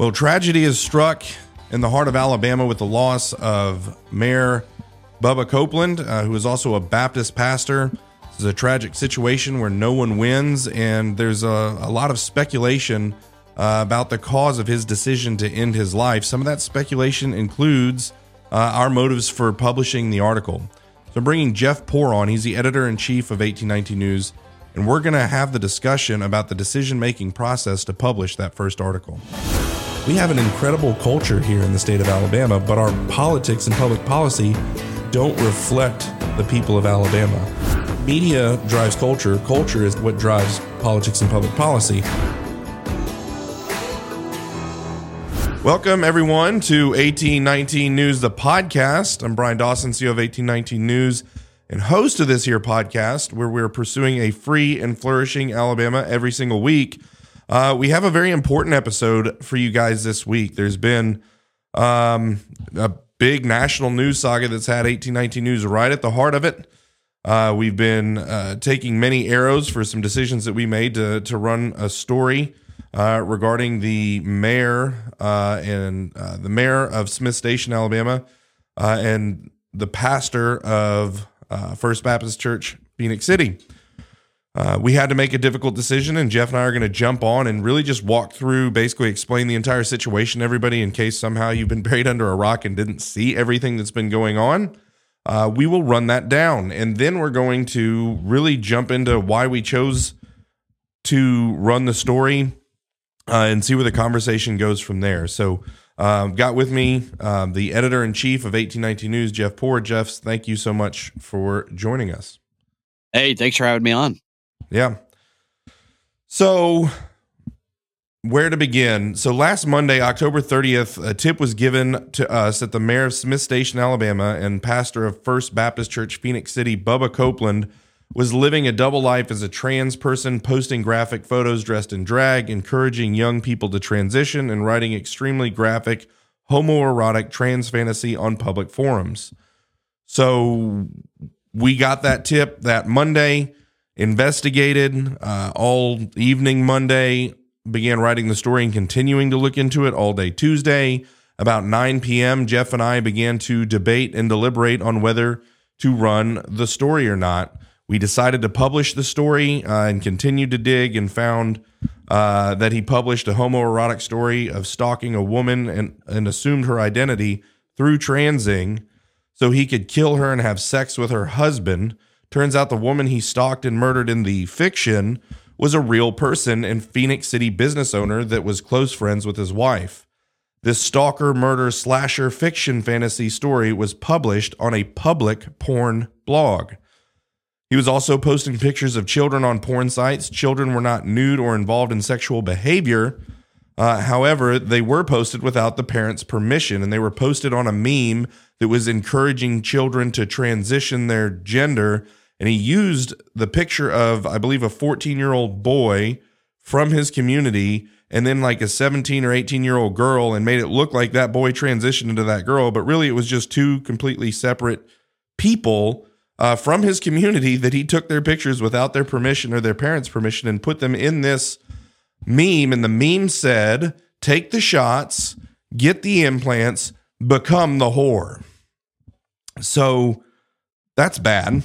Well, tragedy has struck in the heart of Alabama with the loss of Mayor Bubba Copeland, uh, who is also a Baptist pastor. This is a tragic situation where no one wins, and there's a, a lot of speculation uh, about the cause of his decision to end his life. Some of that speculation includes uh, our motives for publishing the article. So I'm bringing Jeff Poor on. He's the editor in chief of 1819 News, and we're going to have the discussion about the decision making process to publish that first article. We have an incredible culture here in the state of Alabama, but our politics and public policy don't reflect the people of Alabama. Media drives culture, culture is what drives politics and public policy. Welcome, everyone, to 1819 News, the podcast. I'm Brian Dawson, CEO of 1819 News, and host of this here podcast, where we're pursuing a free and flourishing Alabama every single week. Uh, we have a very important episode for you guys this week. There's been um, a big national news saga that's had 1819 News right at the heart of it. Uh, we've been uh, taking many arrows for some decisions that we made to, to run a story uh, regarding the mayor uh, and uh, the mayor of Smith Station, Alabama, and the pastor of First Baptist Church, Phenix City. Uh, we had to make a difficult decision, and Jeff and I are going to jump on and really just walk through, basically explain the entire situation everybody in case somehow you've been buried under a rock and didn't see everything that's been going on. Uh, we will run that down, and then we're going to really jump into why we chose to run the story uh, and see where the conversation goes from there. So, um, got with me um, the editor in chief of 1819 News, Jeff Poor. Jeffs, thank you so much for joining us. Hey, thanks for having me on. Yeah. So, where to begin? So, last Monday, October 30th, a tip was given to us that the mayor of Smith Station, Alabama, and pastor of First Baptist Church, Phenix City, Bubba Copeland, was living a double life as a trans person, posting graphic photos dressed in drag, encouraging young people to transition, and writing extremely graphic homoerotic trans fantasy on public forums. So, we got that tip that Monday investigated uh, all evening Monday, began writing the story and continuing to look into it all day Tuesday. About 9 p.m., Jeff and I began to debate and deliberate on whether to run the story or not. We decided to publish the story uh, and continued to dig and found uh, that he published a homoerotic story of stalking a woman and, and assumed her identity through transing so he could kill her and have sex with her husband. Turns out the woman he stalked and murdered in the fiction was a real person and Phenix City business owner that was close friends with his wife. This stalker, murder, slasher fiction fantasy story was published on a public porn blog. He was also posting pictures of children on porn sites. Children were not nude or involved in sexual behavior. Uh, however, they were posted without the parents' permission, and they were posted on a meme that was encouraging children to transition their gender and he used the picture of I believe a 14 year old boy from his community and then like a 17 or 18 year old girl and made it look like that boy transitioned into that girl. But really it was just two completely separate people uh, from his community that he took their pictures without their permission or their parents permission and put them in this meme. And the meme said take the shots get the implants become the whore. So that's bad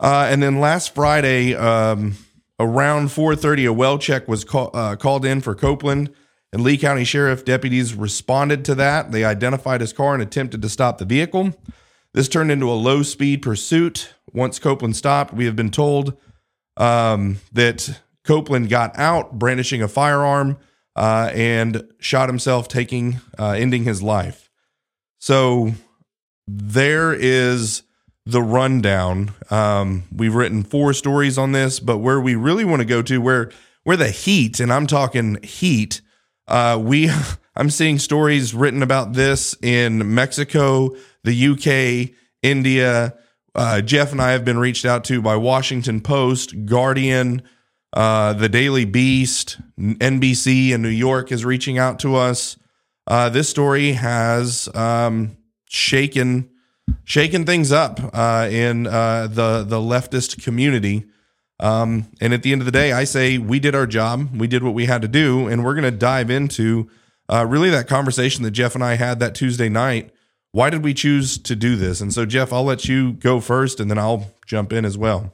uh, and then last Friday, um, around 4:30, a well check was call, uh, called in for Copeland, and Lee County Sheriff deputies responded to that. They identified his car and attempted to stop the vehicle. This turned into a low-speed pursuit. Once Copeland stopped, we have been told um, that Copeland got out, brandishing a firearm, uh, and shot himself, taking uh, ending his life. So there is the rundown. Um, we've written four stories on this, but where we really want to go to, where where the heat, and I'm talking heat, uh, we I'm seeing stories written about this in Mexico, the UK, India. Uh, Jeff and I have been reached out to by Washington Post, Guardian, uh, the Daily Beast, NBC in New York is reaching out to us. Uh, this story has um, shaken shaking things up uh, in uh, the the leftist community. Um, and at the end of the day, I say we did our job, we did what we had to do, and we're going to dive into uh, really that conversation that Jeff and I had that Tuesday night. Why did we choose to do this? And so, Jeff, I'll let you go first, and then I'll jump in as well.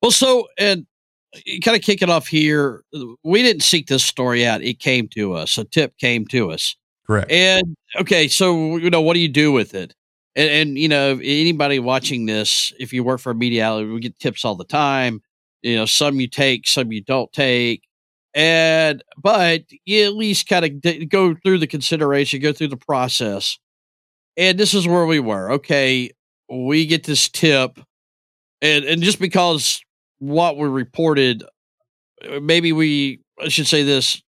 Well, so and kind of kick it off here. We didn't seek this story out; it came to us. A tip came to us. Correct. And okay, so you know, what do you do with it? And, and you know, anybody watching this, if you work for a media outlet, we get tips all the time. You know, some you take, some you don't take, and but you at least kind of d- go through the consideration, go through the process. And this is where we were. Okay, we get this tip, and and just because what we reported, uh, maybe we I should say this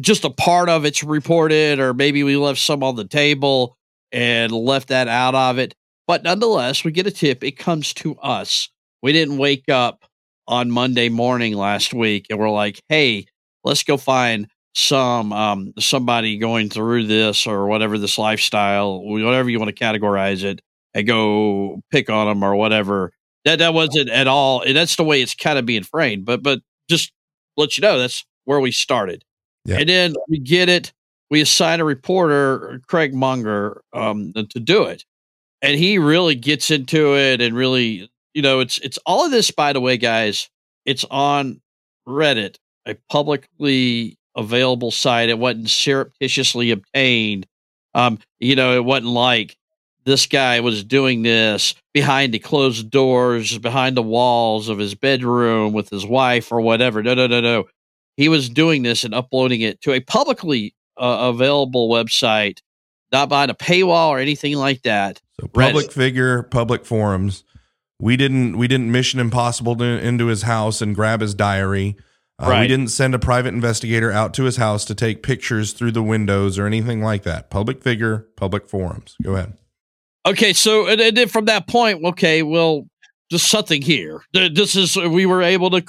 just a part of it's reported, or maybe we left some on the table and left that out of it. But nonetheless, we get a tip. It comes to us. We didn't wake up on Monday morning last week and we're like, hey, let's go find some um, somebody going through this or whatever this lifestyle, whatever you want to categorize it, and go pick on them or whatever. That that wasn't at all. And that's the way it's kind of being framed. But but just let you know that's where we started. Yeah. And then we get it. We assign a reporter, Craig Monger, um, to do it, and he really gets into it and really, you know, it's it's all of this. By the way, guys, it's on Reddit, a publicly available site. It wasn't surreptitiously obtained. Um, you know, it wasn't like this guy was doing this behind the closed doors, behind the walls of his bedroom with his wife or whatever. No, no, no, no he was doing this and uploading it to a publicly uh, available website, not behind a paywall or anything like that. So public Reddit. figure, public forums. We didn't we didn't mission impossible to, into his house and grab his diary. Uh, right. We didn't send a private investigator out to his house to take pictures through the windows or anything like that. Public figure, public forums. Go ahead. Okay, so and, and then from that point, okay, well, just something here. This is we were able to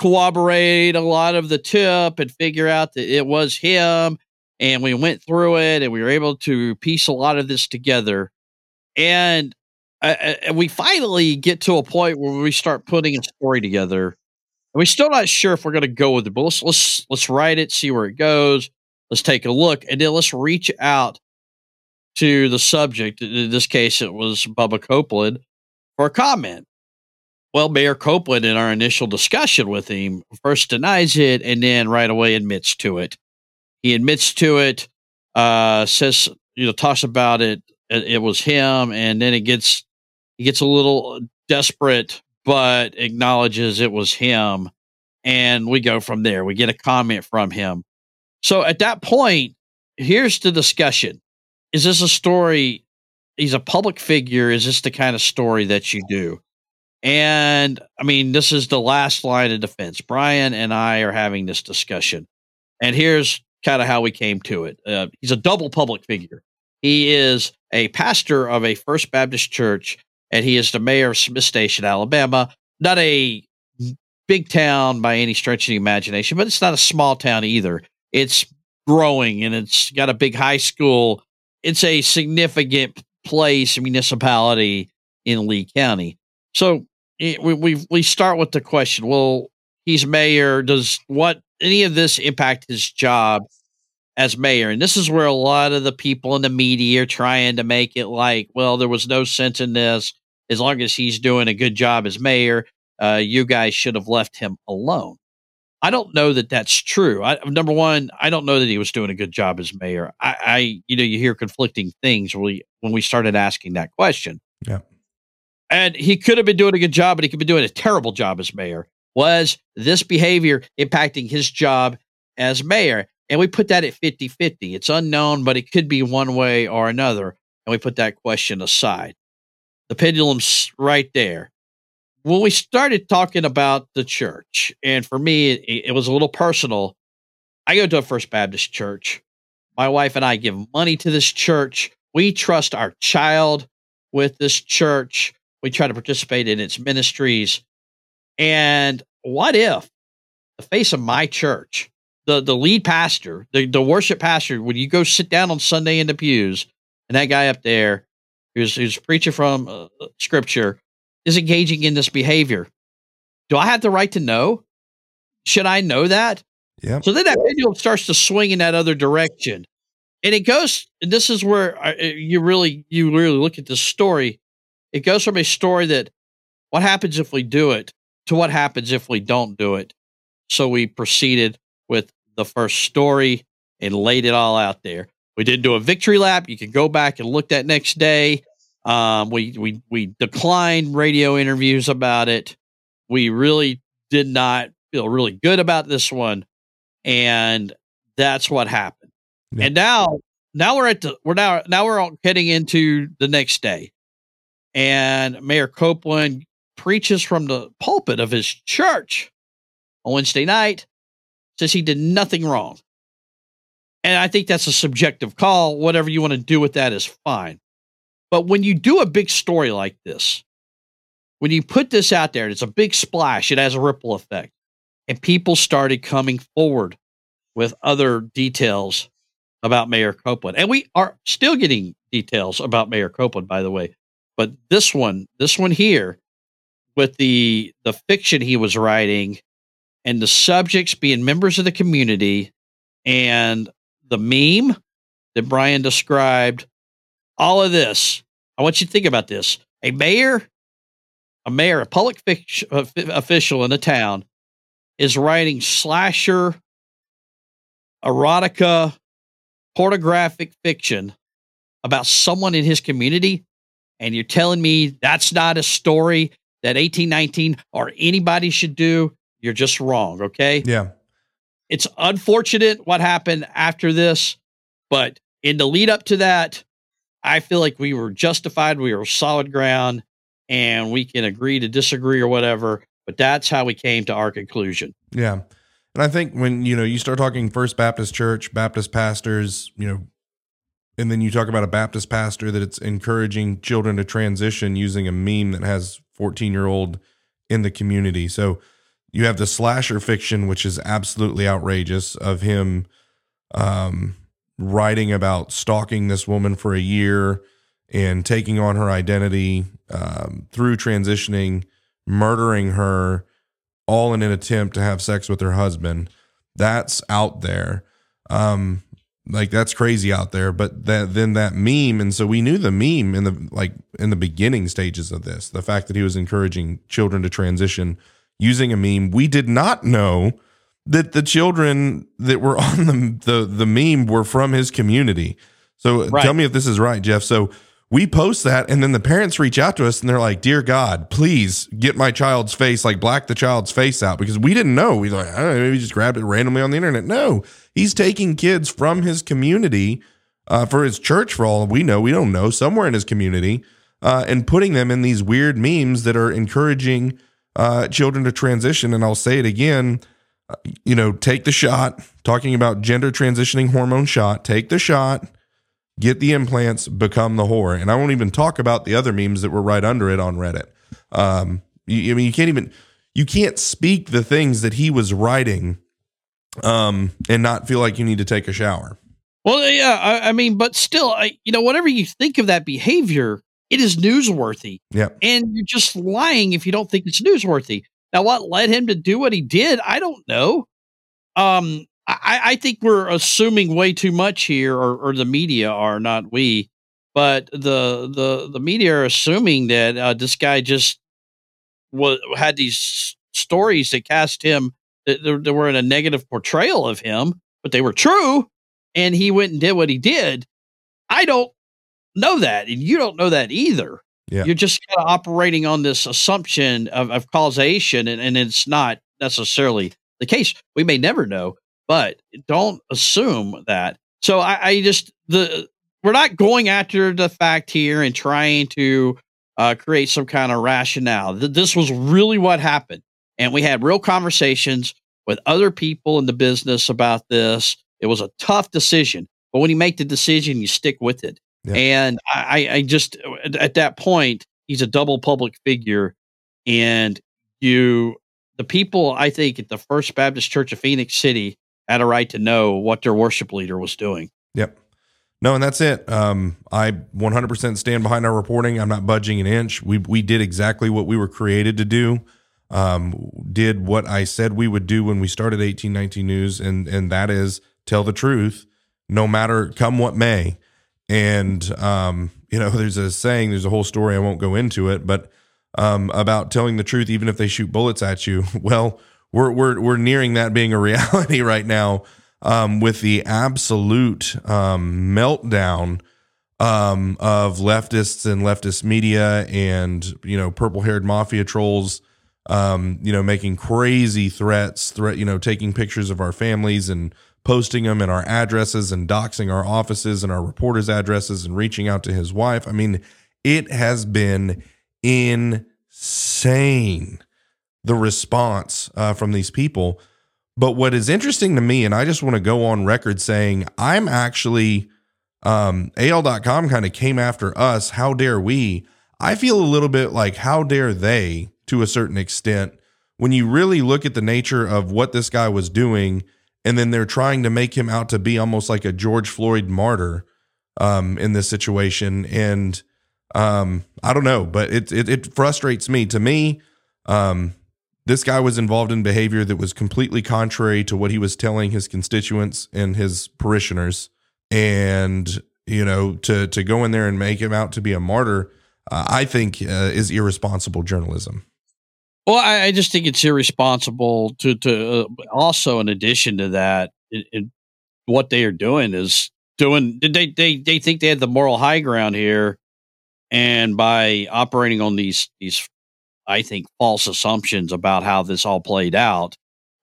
corroborate a lot of the tip and figure out that it was him. And we went through it and we were able to piece a lot of this together. And, uh, we finally get to a point where we start putting a story together. And we're still not sure if we're going to go with it, but let's, let's, let's write it, see where it goes. Let's take a look and then let's reach out to the subject. In this case, it was Bubba Copeland for a comment. Well, Mayor Copeland, in our initial discussion with him, first denies it and then right away admits to it. He admits to it, uh, says, you know, talks about it. It, it was him, and then it gets he gets a little desperate, but acknowledges it was him, and we go from there. We get a comment from him. So at that point, here's the discussion: Is this a story? He's a public figure. Is this the kind of story that you do? And I mean, this is the last line of defense. Brian and I are having this discussion. And here's kind of how we came to it. Uh, he's a double public figure. He is a pastor of a First Baptist church, and he is the mayor of Smith Station, Alabama. Not a big town by any stretch of the imagination, but it's not a small town either. It's growing and it's got a big high school. It's a significant place, municipality in Lee County. So we we we start with the question. Well, he's mayor. Does what any of this impact his job as mayor? And this is where a lot of the people in the media are trying to make it like, well, there was no sense in this. As long as he's doing a good job as mayor, uh, you guys should have left him alone. I don't know that that's true. I, number one, I don't know that he was doing a good job as mayor. I, I you know, you hear conflicting things when we when we started asking that question. Yeah. And he could have been doing a good job, but he could be doing a terrible job as mayor. Was this behavior impacting his job as mayor? And we put that at 50 50. It's unknown, but it could be one way or another. And we put that question aside. The pendulum's right there. When we started talking about the church, and for me, it, it was a little personal. I go to a First Baptist church. My wife and I give money to this church. We trust our child with this church. We try to participate in its ministries. And what if the face of my church, the, the lead pastor, the, the worship pastor, when you go sit down on Sunday in the pews, and that guy up there who's, who's preaching from uh, scripture is engaging in this behavior? Do I have the right to know? Should I know that? Yeah. So then that pendulum starts to swing in that other direction, and it goes. And this is where I, you really you really look at this story. It goes from a story that what happens if we do it to what happens if we don't do it. So we proceeded with the first story and laid it all out there. We did do a victory lap. You can go back and look that next day. Um, we we we declined radio interviews about it. We really did not feel really good about this one, and that's what happened. Yeah. And now now we're at the we're now now we're all heading into the next day, and Mayor Copeland preaches from the pulpit of his church on Wednesday night. Says he did nothing wrong. And I think that's a subjective call. Whatever you want to do with that is fine. But when you do a big story like this, when you put this out there, it's a big splash, it has a ripple effect. And people started coming forward with other details about Mayor Copeland. And we are still getting details about Mayor Copeland, by the way. But this one, this one here, with the the fiction he was writing and the subjects being members of the community and the meme that Brian described, all of this. I want you to think about this. A mayor, a mayor, a public uh, official in a town is writing slasher, erotica, pornographic fiction about someone in his community. And you're telling me that's not a story that 1819 or anybody should do. You're just wrong. Okay. Yeah. It's unfortunate what happened after this, but in the lead up to that, I feel like we were justified. We were solid ground and we can agree to disagree or whatever. But that's how we came to our conclusion. Yeah. And I think when, you know, you start talking First Baptist Church, Baptist pastors, you know, and then you talk about a Baptist pastor that it's encouraging children to transition using a meme that has 14 year old in the community. So you have the slasher fiction, which is absolutely outrageous of him um, writing about stalking this woman for a year and taking on her identity um, through transitioning, murdering her, all in an attempt to have sex with her husband. That's out there. Um, like that's crazy out there. But that then that meme, and so we knew the meme in the like in the beginning stages of this, the fact that he was encouraging children to transition using a meme. We did not know that the children that were on the the, the meme were from his community. So Right. tell me if this is right, Jeff. So we post that and then the parents reach out to us and they're like, Dear God, please get my child's face, like black the child's face out because we didn't know. We like, I don't know, maybe just grabbed it randomly on the internet. No, he's taking kids from his community uh, for his church, for all we know. We don't know, somewhere in his community, uh, and putting them in these weird memes that are encouraging uh, children to transition. And I'll say it again, uh, you know, take the shot, talking about gender transitioning hormone shot, take the shot, get the implants, become the whore. And I won't even talk about the other memes that were right under it on Reddit. Um, you, I mean, you can't even, you can't speak the things that he was writing um, and not feel like you need to take a shower. Well, yeah, I, I mean, but still, I, you know, whatever you think of that behavior, it is newsworthy. Yeah. And you're just lying if you don't think it's newsworthy. Now, what led him to do what he did, I don't know. Um, I, I think we're assuming way too much here, or, or the media are, not we. But the the the media are assuming that uh, this guy just was had these stories that cast him that were in a negative portrayal of him, but they were true, and he went and did what he did. I don't know that, and you don't know that either. Yeah. You're just kind of operating on this assumption of, of causation, and, and it's not necessarily the case. We may never know, but don't assume that. So I, I just the we're not going after the fact here and trying to uh, create some kind of rationale. Th- This was really what happened, and we had real conversations with other people in the business about this. It was a tough decision, but when you make the decision, you stick with it. Yeah. And I, I just at- at that point, he's a double public figure, and you, the people, I think at the First Baptist Church of Phenix City had a right to know what their worship leader was doing. Yep. No, and that's it. Um, I 100% stand behind our reporting. I'm not budging an inch. We we did exactly what we were created to do. um, did what I said we would do when we started 1819 News, and and that is tell the truth, no matter come what may. And um, you know, there's a saying, there's a whole story. I won't go into it, but um, about telling the truth, even if they shoot bullets at you. Well, we're we're we're nearing that being a reality right now um, with the absolute um, meltdown um, of leftists and leftist media and you know purple haired mafia trolls. Um, you know, making crazy threats, threat, you know, taking pictures of our families and posting them in our addresses and doxing our offices and our reporters' addresses and reaching out to his wife. I mean, it has been insane the response uh, from these people. But what is interesting to me, and I just want to go on record saying, I'm actually, um, AL.com kind of came after us. How dare we? I feel a little bit like, how dare they to a certain extent when you really look at the nature of what this guy was doing, and then they're trying to make him out to be almost like a George Floyd martyr um, in this situation. And um, I don't know, but it, it, it frustrates me. To me, um, this guy was involved in behavior that was completely contrary to what he was telling his constituents and his parishioners. And you know, to to go in there and make him out to be a martyr, uh, I think uh, is irresponsible journalism. Well, I, I, just think it's irresponsible to to uh, also, in addition to that, it, it, what they are doing is doing. They they they think they had the moral high ground here, and by operating on these these I think, false assumptions about how this all played out.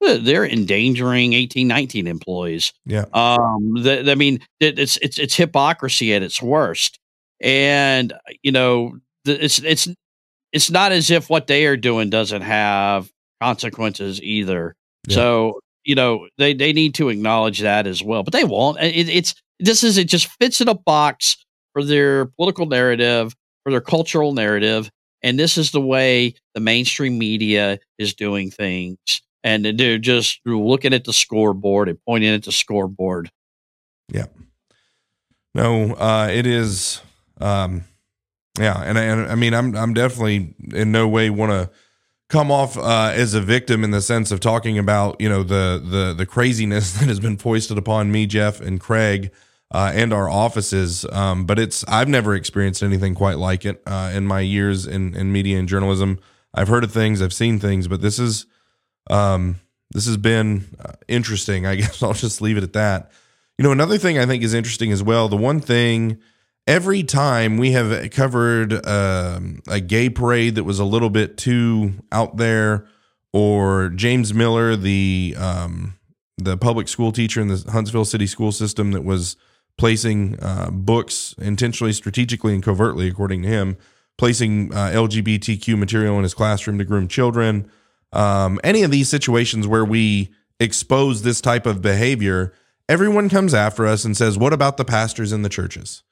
Uh, they're endangering 1819 employees. Yeah. Um, the, I mean, it's it's it's hypocrisy at its worst, and you know, it's it's it's not as if what they are doing doesn't have consequences either. Yeah. So you know, they they need to acknowledge that as well, but they won't. It, it's this is it just fits in a box for their political narrative, for their cultural narrative, and this is the way the mainstream media is doing things. And they're just looking at the scoreboard and pointing at the scoreboard. Yeah. No, uh, it is. Um, yeah, and, and I mean, I'm I'm definitely in no way want to come off uh, as a victim in the sense of talking about you know the the the craziness that has been foisted upon me, Jeff, and Craig uh, and our offices. Um, but it's I've never experienced anything quite like it uh, in my years in, in media and journalism. I've heard of things, I've seen things, but this is um, this has been uh, interesting. I guess I'll just leave it at that. You know, another thing I think is interesting as well. The one thing every time we have covered um, a gay parade that was a little bit too out there, or James Miller, the um, the public school teacher in the Huntsville City school system that was placing uh, books intentionally, strategically, and covertly, according to him, placing uh, LGBTQ material in his classroom to groom children. Um, any of these situations where we expose this type of behavior, everyone comes after us and says, What about the pastors in the churches?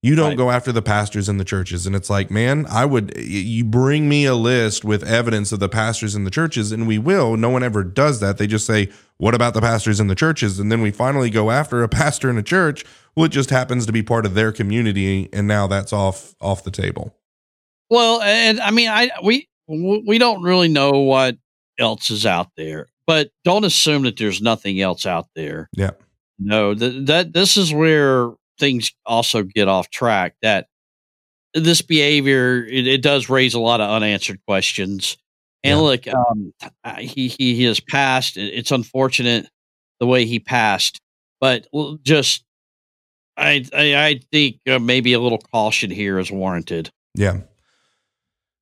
You don't right. go after the pastors in the churches. And it's like, man, I would, you bring me a list with evidence of the pastors in the churches, and we will. No one ever does that. They just say, what about the pastors in the churches? And then we finally go after a pastor in a church. Well, it just happens to be part of their community. And now that's off, off the table. Well, and I mean, I, we, we don't really know what else is out there, but don't assume that there's nothing else out there. Yeah. No, that, that this is where things also get off track that this behavior it, it does raise a lot of unanswered questions. And yeah. look um, he, he he has passed it's unfortunate the way he passed but just i i, I think uh, maybe a little caution here is warranted. Yeah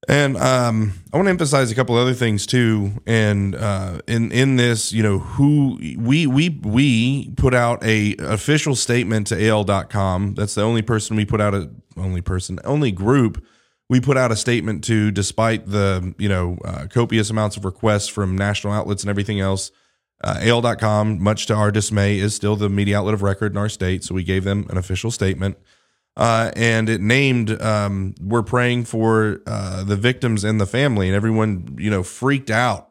and um, I want to emphasize a couple other things too. And uh, in in this, you know, who we we we put out a official statement to AL.com. That's the only person we put out a only person only group we put out a statement to, despite the you know uh, copious amounts of requests from national outlets and everything else. Uh, AL.com, much to our dismay, is still the media outlet of record in our state. So we gave them an official statement uh, and it named um, "We're praying for uh, the victims and the family," and everyone you know freaked out.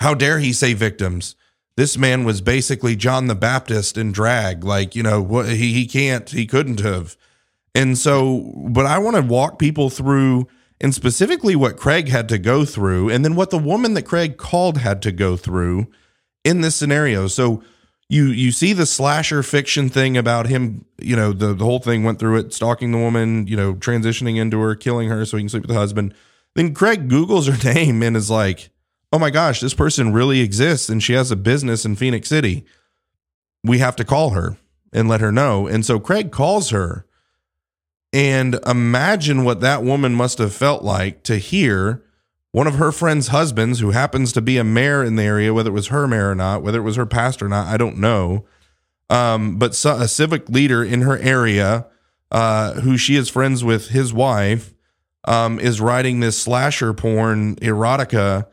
How dare he say victims? This man was basically John the Baptist in drag. Like you know what he he can't he couldn't have. And so, but I want to walk people through and specifically what Craig had to go through, and then what the woman that Craig called had to go through in this scenario. So you you see the slasher fiction thing about him, you know, the, the whole thing went through it, stalking the woman, you know, transitioning into her, killing her so he can sleep with the husband. Then Craig Googles her name and is like, oh my gosh, this person really exists and she has a business in Phenix City. We have to call her and let her know. And so Craig calls her. And imagine what that woman must have felt like to hear one of her friend's husbands, who happens to be a mayor in the area, whether it was her mayor or not, whether it was her pastor or not, I don't know. Um, but a civic leader in her area, uh, who she is friends with his wife, um, is writing this slasher porn erotica.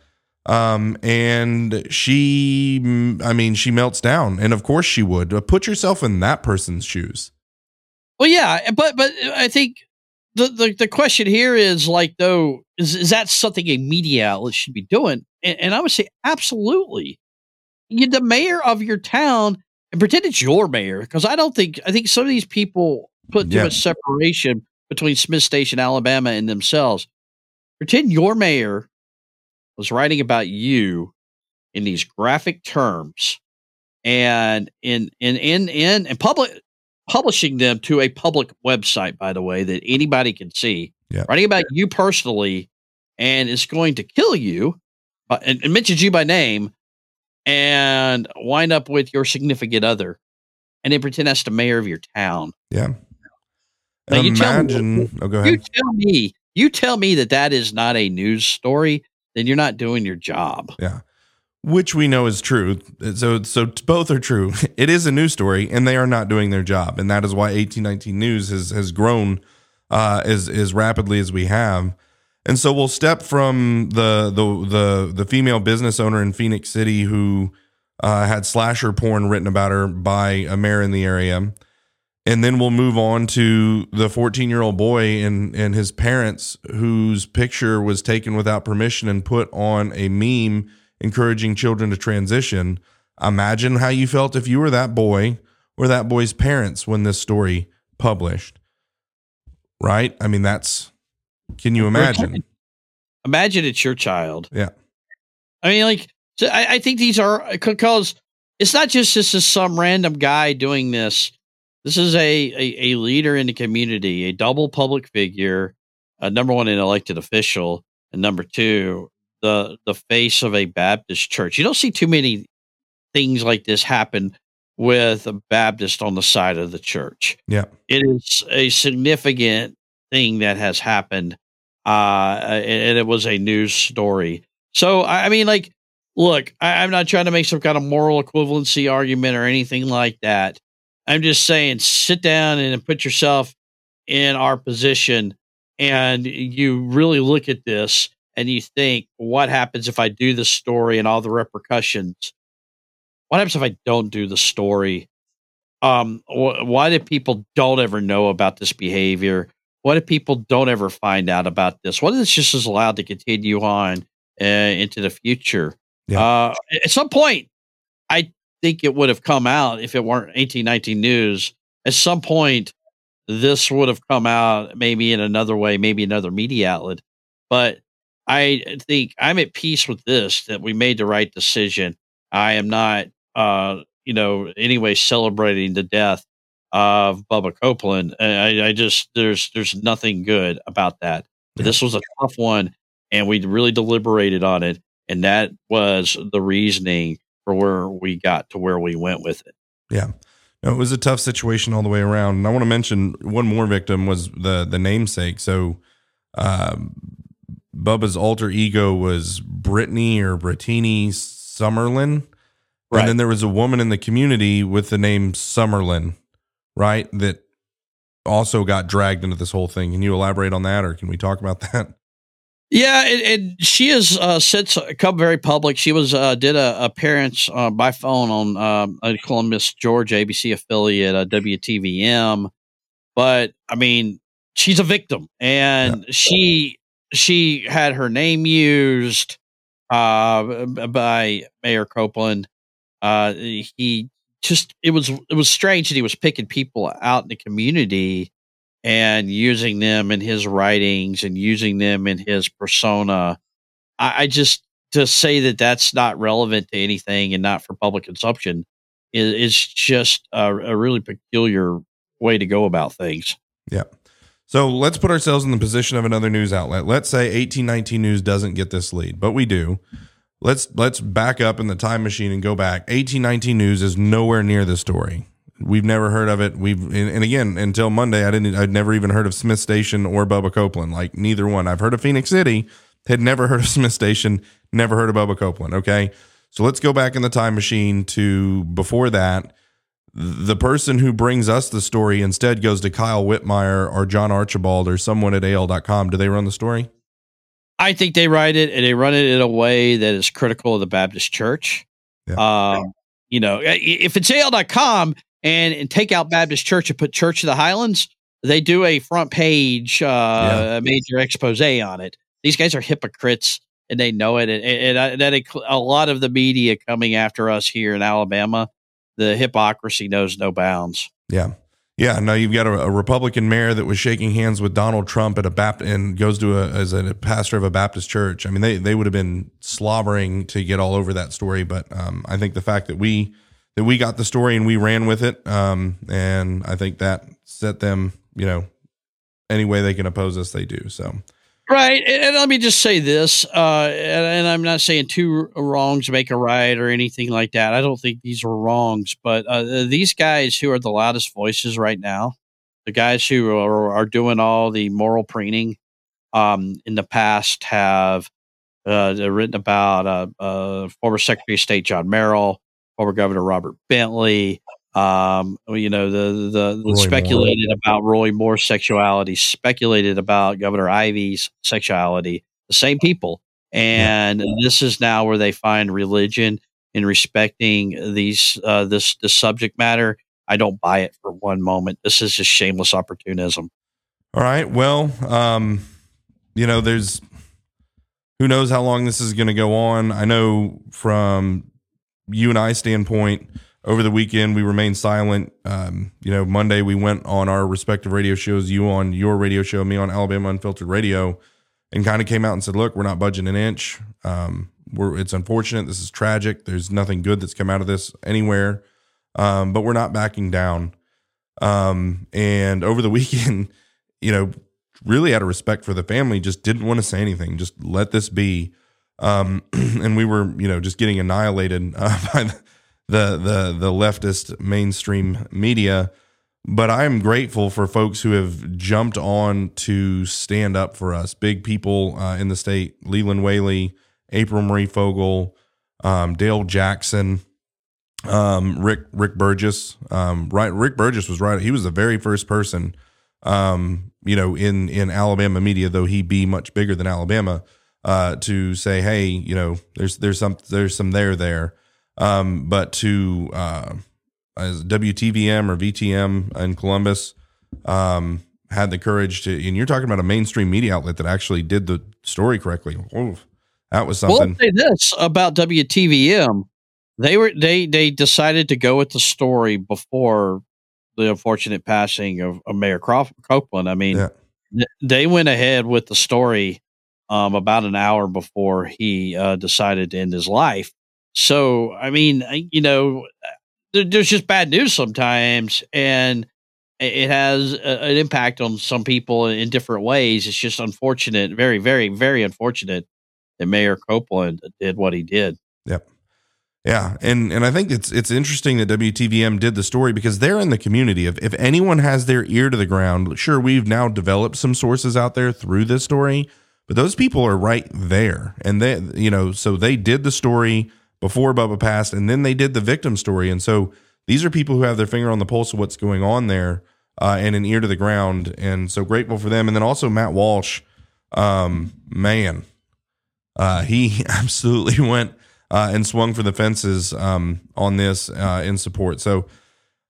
Um, and she, I mean, she melts down. And of course she would. Put yourself in that person's shoes. Well, yeah, but but I think the, the the question here is like though is is that something a media outlet should be doing? And, and I would say absolutely. You the mayor of your town and pretend it's your mayor because I don't think I think some of these people put too yeah. much separation between Smith Station, Alabama, and themselves. Pretend your mayor was writing about you in these graphic terms and in in in in and public publishing them to a public website, by the way, that anybody can see. Yeah. Writing about you personally, and is going to kill you, uh, and, and mentions you by name, and wind up with your significant other, and they pretend that's the mayor of your town. Yeah. Now, you Imagine. Tell me, oh, go ahead. You tell me. You tell me that that is not a news story. Then you're not doing your job. Yeah which we know is true. So, so both are true. It is a news story, and they are not doing their job, and that is why 1819 News has has grown uh, as as rapidly as we have. And so we'll step from the the the the female business owner in Phenix City who uh, had slasher porn written about her by a mayor in the area, and then we'll move on to the 14 year old boy and and his parents whose picture was taken without permission and put on a meme encouraging children to transition. Imagine how you felt if you were that boy or that boy's parents when this story published. Right? I mean, that's, can you imagine? Imagine it's your child. Yeah. I mean, like, so I, I think these are because it's not just this is some random guy doing this. This is a, a, a leader in the community, a double public figure, uh, number one, an elected official, and number two, the the face of a Baptist church. You don't see too many things like this happen with a Baptist on the side of the church. Yeah. It is a significant thing that has happened. Uh, and it was a news story. So, I mean, like, look, I, I'm not trying to make some kind of moral equivalency argument or anything like that. I'm just saying, sit down and put yourself in our position and you really look at this and you think, what happens if I do this story and all the repercussions? What happens if I don't do the story? Um, wh- why do people don't ever know about this behavior? What if people don't ever find out about this? What if this just is allowed to continue on uh, into the future? Yeah. Uh, at some point, I think it would have come out if it weren't 1819 news. At some point, this would have come out maybe in another way, maybe another media outlet. But I think I'm at peace with this that we made the right decision. I am not, uh, you know, anyway celebrating the death of Bubba Copeland. I, I just there's there's nothing good about that. But this was a tough one, and we really deliberated on it, and that was the reasoning for where we got to where we went with it. Yeah. No, it was a tough situation all the way around. And I want to mention one more victim was the the namesake. So um, Bubba's alter ego was Brittany or Brittany Summerlin. Right. And then there was a woman in the community with the name Summerlin, right? That also got dragged into this whole thing. Can you elaborate on that or can we talk about that? Yeah, and, she has uh, since come very public. She was uh, did a appearance uh, by phone on um, I call him Miss Georgia ABC affiliate uh, WTVM, but I mean she's a victim, and yeah. she she had her name used uh, by Mayor Copeland. Uh, he just it was it was strange that he was picking people out in the community and using them in his writings and using them in his persona. I, I just to say that that's not relevant to anything and not for public consumption is, is just a, a really peculiar way to go about things. Yeah. So let's put ourselves in the position of another news outlet. Let's say 1819 News doesn't get this lead, but we do. Let's let's back up in the time machine and go back. 1819 News is nowhere near the story. We've never heard of it. We've and, and again until Monday, I didn't. I'd never even heard of Smith Station or Bubba Copeland. Like neither one. I've heard of Phenix City. Had never heard of Smith Station. Never heard of Bubba Copeland. Okay, so let's go back in the time machine to before that. The person who brings us the story instead goes to Kyle Whitmire or John Archibald or someone at AL.com. Do they run the story? I think they write it and they run it in a way that is critical of the Baptist church. Yeah. Um, you know, if it's AL.com and, and take out Baptist church and put Church of the Highlands, they do a front page, uh, yeah. major expose on it. These guys are hypocrites and they know it. And, and, and that a lot of the media coming after us here in Alabama, the hypocrisy knows no bounds. Yeah. Yeah, no, you've got a, a, Republican mayor that was shaking hands with Donald Trump at a Baptist and goes to a as a pastor of a Baptist church. I mean, they they would have been slobbering to get all over that story, but um, I think the fact that we that we got the story and we ran with it, um, and I think that set them, you know, any way they can oppose us, they do. So Right. And, let me just say this, uh, and, and, I'm not saying two wrongs make a right or anything like that. I don't think these are wrongs, but uh, these guys who are the loudest voices right now, the guys who are, are doing all the moral preening um, in the past have uh, written about uh, uh, former Secretary of State John Merrill, former Governor Robert Bentley, um, you know, the the, the speculated Moore. about Roy Moore's sexuality, speculated about Governor Ivey's sexuality. The same people, and yeah. this is now where they find religion in respecting these uh, this this subject matter. I don't buy it for one moment. This is just shameless opportunism. All right. Well, um, you know, there's who knows how long this is going to go on. I know from you and I standpoint over the weekend we remained silent. Um, you know, Monday we went on our respective radio shows, you on your radio show, me on Alabama Unfiltered Radio, and kind of came out and said, "Look, we're not budging an inch. Um, we're it's unfortunate. This is tragic. There's nothing good that's come out of this anywhere, um, but we're not backing down." Um, and over the weekend, you know, really out of respect for the family, just didn't want to say anything. Just let this be. Um, and we were, you know, just getting annihilated uh, by the the the the leftist mainstream media. But I'm grateful for folks who have jumped on to stand up for us. Big people uh, in the state: Leland Whaley, April Marie Fogel, um, Dale Jackson, um, Rick Rick Burgess. Um, right, Rick Burgess was right. He was the very first person, um, you know, in in Alabama media, though he be much bigger than Alabama, uh, to say, hey, you know, there's there's some there's some there there. Um, but to uh, as WTVM or VTM in Columbus um, had the courage to, and you're talking about a mainstream media outlet that actually did the story correctly. Oh, that was something. Well, say this about WTVM: they were they they decided to go with the story before the unfortunate passing of, of Mayor Crawford Copeland. I mean, yeah. th- they went ahead with the story um, about an hour before he uh, decided to end his life. So, I mean, you know, there's just bad news sometimes, and it has a, an impact on some people in different ways. It's just unfortunate, very, very, very unfortunate that Mayor Copeland did what he did. Yep. Yeah, and and I think it's it's interesting that WTVM did the story because they're in the community. If if anyone has their ear to the ground, sure, we've now developed some sources out there through this story, but those people are right there, and they you know so they did the story before Bubba passed, and then they did the victim story. And so these are people who have their finger on the pulse of what's going on there uh, and an ear to the ground. And so grateful for them. And then also Matt Walsh, um, man, uh, he absolutely went uh, and swung for the fences um, on this uh, in support. So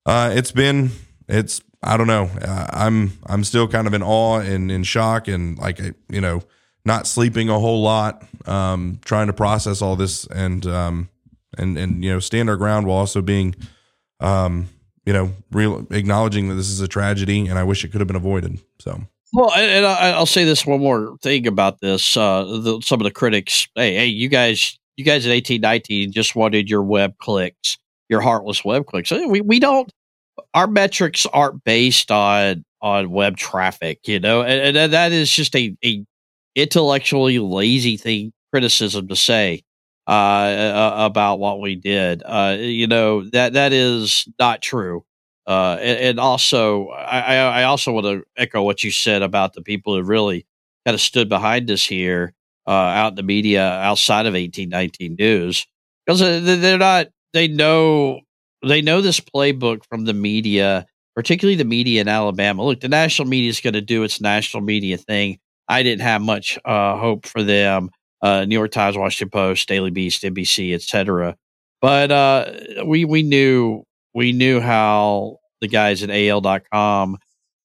uh, it's been it's I don't know. Uh, I'm I'm still kind of in awe and in shock and like you know not sleeping a whole lot, um, trying to process all this and um, and and you know stand our ground while also being um, you know, real acknowledging that this is a tragedy and I wish it could have been avoided. So. Well, and I'll say this one more thing about this. Uh, the, some of the critics, hey, hey, you guys, you guys at eighteen nineteen just wanted your web clicks, your heartless web clicks. We we don't. Our metrics aren't based on on web traffic, you know, and, and that is just a, a intellectually lazy thing criticism to say uh, about what we did. Uh, you know that that is not true. Uh, and, and, also, I, I also want to echo what you said about the people who really kind of stood behind us here uh, out in the media outside of 1819 News because uh, they're not. They know they know this playbook from the media, particularly the media in Alabama. Look, the national media is going to do its national media thing. I didn't have much uh, hope for them. Uh, New York Times, Washington Post, Daily Beast, NBC, etc. But uh, we we knew we knew how the guys at AL.com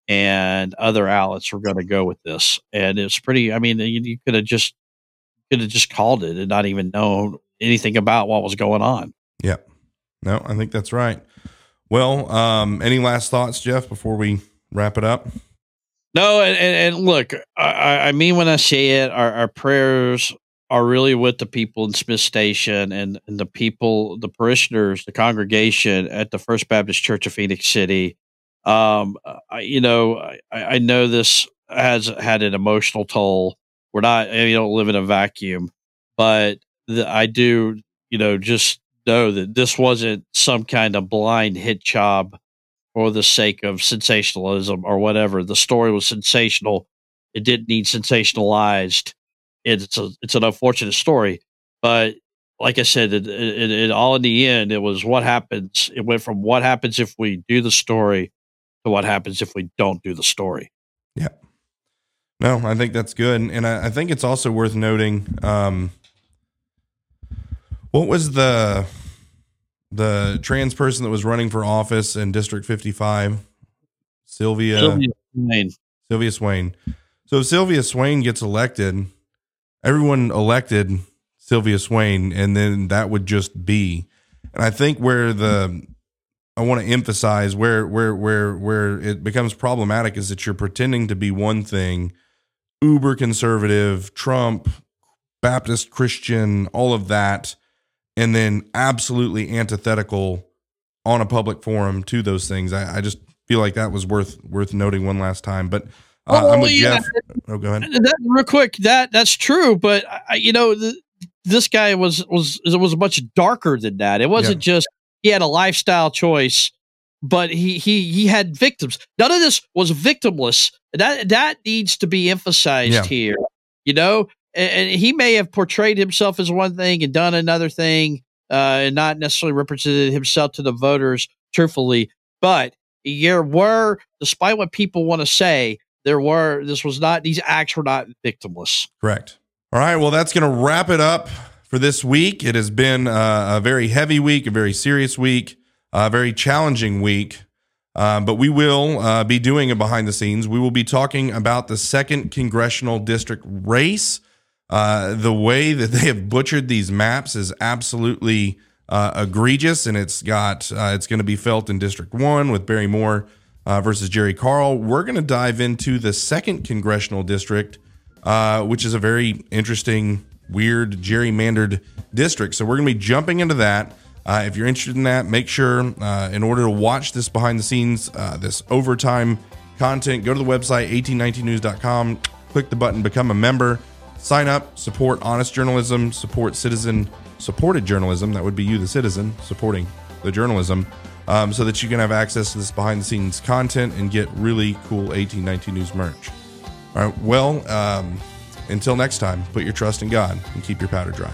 and other outlets were going to go with this, and it's pretty. I mean, you, you could have just could have just called it and not even known anything about what was going on. Yeah, no, I think that's right. Well, um, any last thoughts, Jeff, before we wrap it up? No, and, and, and look, I, I, mean when I say it, our, our, prayers are really with the people in Smiths Station and, and the people, the parishioners, the congregation at the First Baptist Church of Phenix City. Um, I, you know, I, I know this has had an emotional toll. We're not, you don't live in a vacuum, but the, I do, you know, just know that this wasn't some kind of blind hit job for the sake of sensationalism or whatever. The story was sensational. It didn't need sensationalized. It's a, it's an unfortunate story, but like I said, it, it, it, all in the end, it was what happens. It went from what happens if we do the story to what happens if we don't do the story. Yeah. No, I think that's good, and I, I think it's also worth noting. Um, what was the the trans person that was running for office in District 55, Sylvia Sylvia Swayne. Sylvia Swayne. So if Sylvia Swayne gets elected, everyone elected Sylvia Swayne, and then that would just be. And I think where the I want to emphasize where where where where it becomes problematic is that you're pretending to be one thing, uber conservative, Trump, Baptist Christian, all of that, and then absolutely antithetical on a public forum to those things. I, I just feel like that was worth worth noting one last time. But uh, oh, I'm with yeah. Jeff. Oh, go ahead. That, real quick, that that's true. But I, you know, the, this guy was was it was much darker than that. It wasn't yeah. just he had a lifestyle choice, but he he he had victims. None of this was victimless. That that needs to be emphasized yeah. here. You know, and, he may have portrayed himself as one thing and done another thing, uh, and not necessarily represented himself to the voters truthfully. But there were, despite what people want to say, there were. This was not. These acts were not victimless. Correct. All right. Well, that's going to wrap it up for this week. It has been uh, a very heavy week, a very serious week, a very challenging week. Uh, but we will uh, be doing it behind the scenes. We will be talking about the second congressional district race. Uh, the way that they have butchered these maps is absolutely uh, egregious, and it's got uh, it's going to be felt in District One with Barry Moore uh, versus Jerry Carl. We're going to dive into the second congressional district, uh, which is a very interesting, weird gerrymandered district. So we're going to be jumping into that. if you're interested in that, make sure in order to watch this behind the scenes, this overtime content, go to the website 1819news.com, click the button, become a member. Sign up, support honest journalism, support citizen supported journalism. That would be you, the citizen, supporting the journalism, um, so that you can have access to this behind the scenes content and get really cool 1819 News merch. All right. Well, um, until next time, put your trust in God and keep your powder dry.